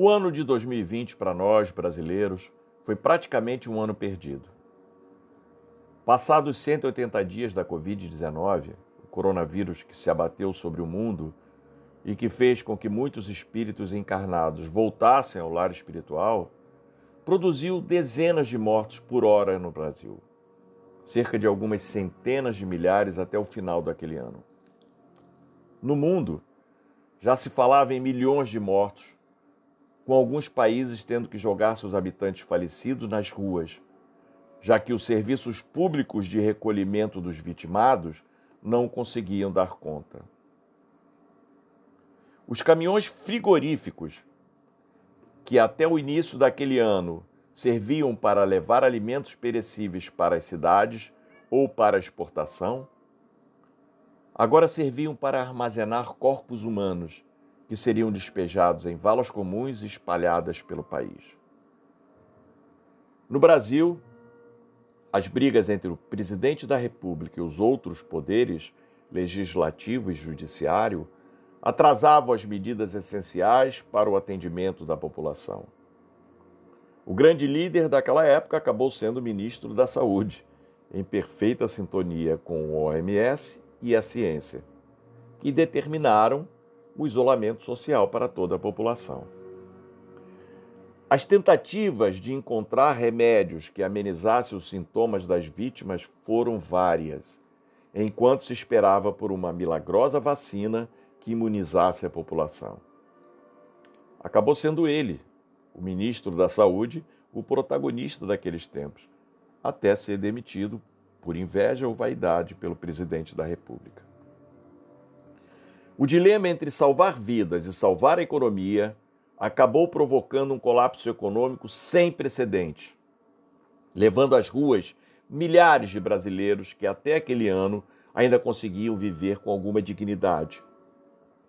O ano de 2020 para nós, brasileiros, foi praticamente um ano perdido. Passados 180 dias da Covid-19, o coronavírus que se abateu sobre o mundo e que fez com que muitos espíritos encarnados voltassem ao lar espiritual, produziu dezenas de mortos por hora no Brasil, cerca de algumas centenas de milhares até o final daquele ano. No mundo, já se falava em milhões de mortos, com alguns países tendo que jogar seus habitantes falecidos nas ruas já que os serviços públicos de recolhimento dos vitimados não conseguiam dar conta. Os caminhões frigoríficos, que até o início daquele ano serviam para levar alimentos perecíveis para as cidades ou para exportação, agora serviam para armazenar corpos humanos que seriam despejados em valas comuns espalhadas pelo país. No Brasil, as brigas entre o presidente da República e os outros poderes, legislativo e judiciário, atrasavam as medidas essenciais para o atendimento da população. O grande líder daquela época acabou sendo ministro da Saúde, em perfeita sintonia com o OMS e a ciência, que determinaram o isolamento social para toda a população. As tentativas de encontrar remédios que amenizassem os sintomas das vítimas foram várias, enquanto se esperava por uma milagrosa vacina que imunizasse a população. Acabou sendo ele, o ministro da Saúde, o protagonista daqueles tempos, até ser demitido por inveja ou vaidade pelo presidente da República. O dilema entre salvar vidas e salvar a economia acabou provocando um colapso econômico sem precedente, levando às ruas milhares de brasileiros que até aquele ano ainda conseguiam viver com alguma dignidade,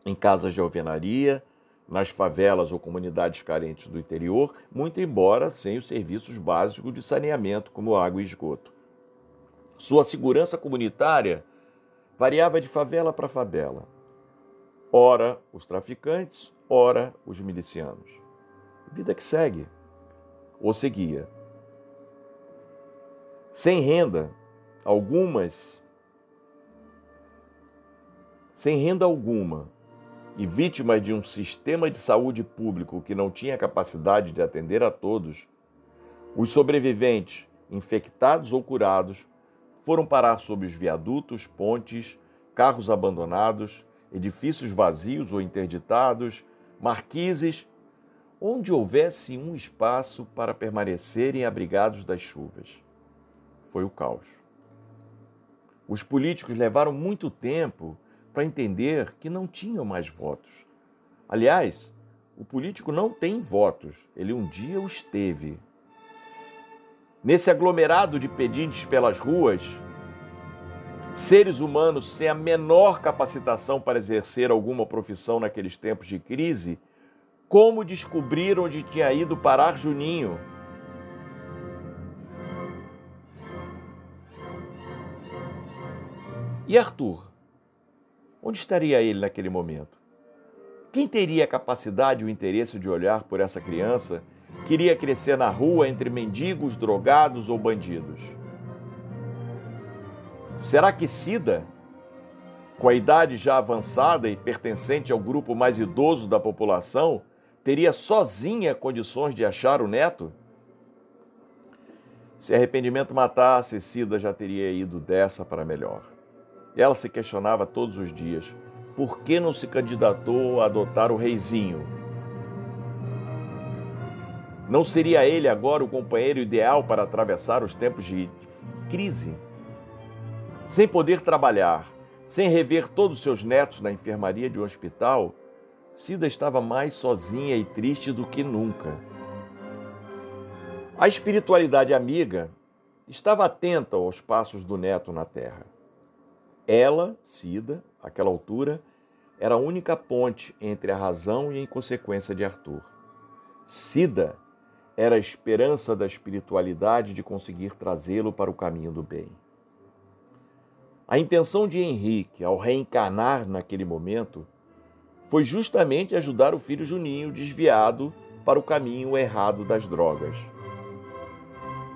em casas de alvenaria, nas favelas ou comunidades carentes do interior, muito embora sem os serviços básicos de saneamento como água e esgoto. Sua segurança comunitária variava de favela para favela. Ora, os traficantes, ora os milicianos. Vida que segue, ou seguia. Sem renda, algumas, sem renda alguma, e vítimas de um sistema de saúde público que não tinha capacidade de atender a todos, os sobreviventes, infectados ou curados, foram parar sob os viadutos, pontes, carros abandonados, edifícios vazios ou interditados, marquises, onde houvesse um espaço para permanecerem abrigados das chuvas. Foi o caos. Os políticos levaram muito tempo para entender que não tinham mais votos. Aliás, o político não tem votos, ele um dia os teve. Nesse aglomerado de pedintes pelas ruas, seres humanos sem a menor capacitação para exercer alguma profissão naqueles tempos de crise, como descobriram onde tinha ido parar Juninho? E Arthur? Onde estaria ele naquele momento? Quem teria a capacidade e o interesse de olhar por essa criança que iria crescer na rua entre mendigos, drogados ou bandidos? Será que Cida, com a idade já avançada e pertencente ao grupo mais idoso da população, teria sozinha condições de achar o neto? Se arrependimento matasse, Cida já teria ido dessa para melhor. Ela se questionava todos os dias: por que não se candidatou a adotar o reizinho? Não seria ele agora o companheiro ideal para atravessar os tempos de crise? Sem poder trabalhar, sem rever todos os seus netos na enfermaria de um hospital, Cida estava mais sozinha e triste do que nunca. A espiritualidade amiga estava atenta aos passos do neto na terra. Ela, Cida, àquela altura, era a única ponte entre a razão e a inconsequência de Arthur. Cida era a esperança da espiritualidade de conseguir trazê-lo para o caminho do bem. A intenção de Henrique, ao reencarnar naquele momento, foi justamente ajudar o filho Juninho, desviado para o caminho errado das drogas.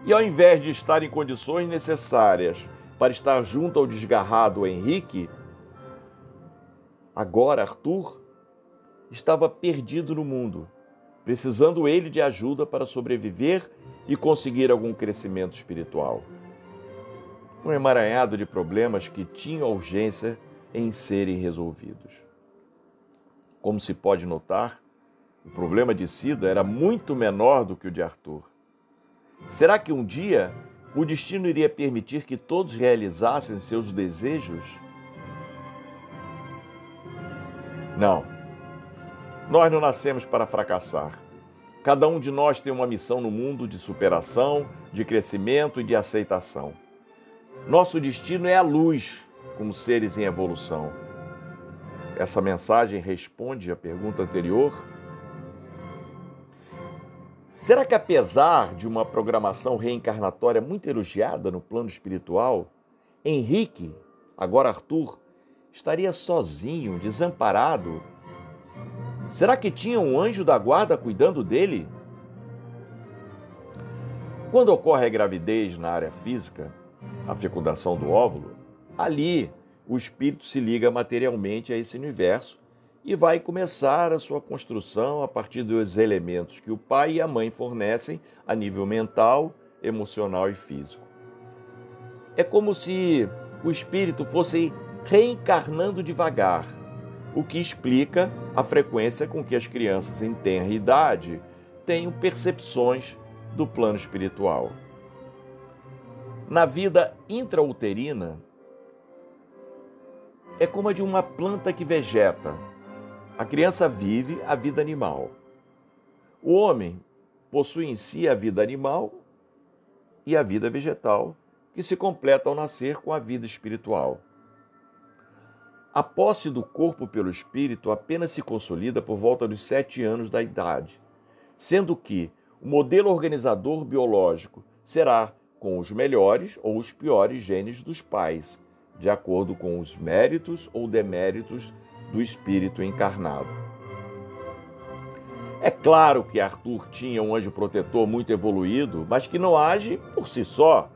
E ao invés de estar em condições necessárias para estar junto ao desgarrado Henrique, agora Arthur estava perdido no mundo, precisando ele de ajuda para sobreviver e conseguir algum crescimento espiritual. Um emaranhado de problemas que tinham urgência em serem resolvidos. Como se pode notar, o problema de Cida era muito menor do que o de Arthur. Será que um dia o destino iria permitir que todos realizassem seus desejos? Não. Nós não nascemos para fracassar. Cada um de nós tem uma missão no mundo de superação, de crescimento e de aceitação. Nosso destino é a luz, como seres em evolução. Essa mensagem responde à pergunta anterior Será que, apesar de uma programação reencarnatória muito elogiada no plano espiritual, Henrique, agora Arthur, estaria sozinho, desamparado? Será que tinha um anjo da guarda cuidando dele? Quando ocorre a gravidez na área física, a fecundação do óvulo, ali o espírito se liga materialmente a esse universo e vai começar a sua construção a partir dos elementos que o pai e a mãe fornecem a nível mental, emocional e físico. É como se o espírito fosse reencarnando devagar, o que explica a frequência com que as crianças em tenra idade têm percepções do plano espiritual. Na vida intrauterina, é como a de uma planta que vegeta, a criança vive a vida animal. O homem possui em si a vida animal e a vida vegetal, que se completa ao nascer com a vida espiritual. A posse do corpo pelo espírito apenas se consolida por volta dos sete anos da idade, sendo que o modelo organizador biológico será com os melhores ou os piores genes dos pais, de acordo com os méritos ou deméritos do espírito encarnado. É claro que Arthur tinha um anjo protetor muito evoluído, mas que não age por si só.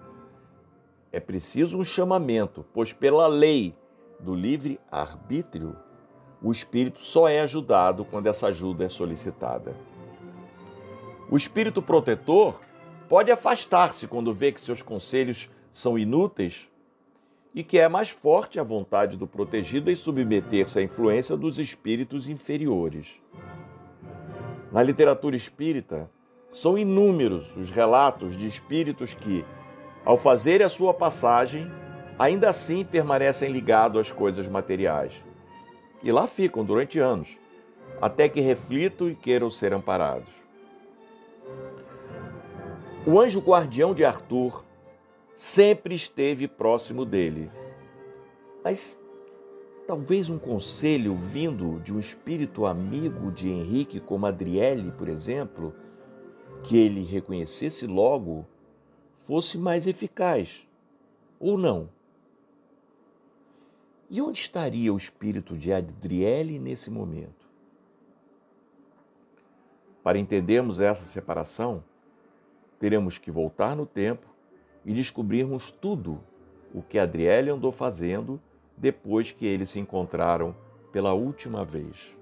É preciso um chamamento, pois pela lei do livre arbítrio, o espírito só é ajudado quando essa ajuda é solicitada. O espírito protetor pode afastar-se quando vê que seus conselhos são inúteis e que é mais forte a vontade do protegido em submeter-se à influência dos espíritos inferiores. Na literatura espírita, são inúmeros os relatos de espíritos que, ao fazer a sua passagem, ainda assim permanecem ligados às coisas materiais. E lá ficam durante anos, até que reflitam e queiram ser amparados. O anjo guardião de Arthur sempre esteve próximo dele. Mas talvez um conselho vindo de um espírito amigo de Henrique, como Adriele, por exemplo, que ele reconhecesse logo, fosse mais eficaz. Ou não? E onde estaria o espírito de Adriele nesse momento? Para entendermos essa separação, teremos que voltar no tempo e descobrirmos tudo o que Adriele andou fazendo depois que eles se encontraram pela última vez.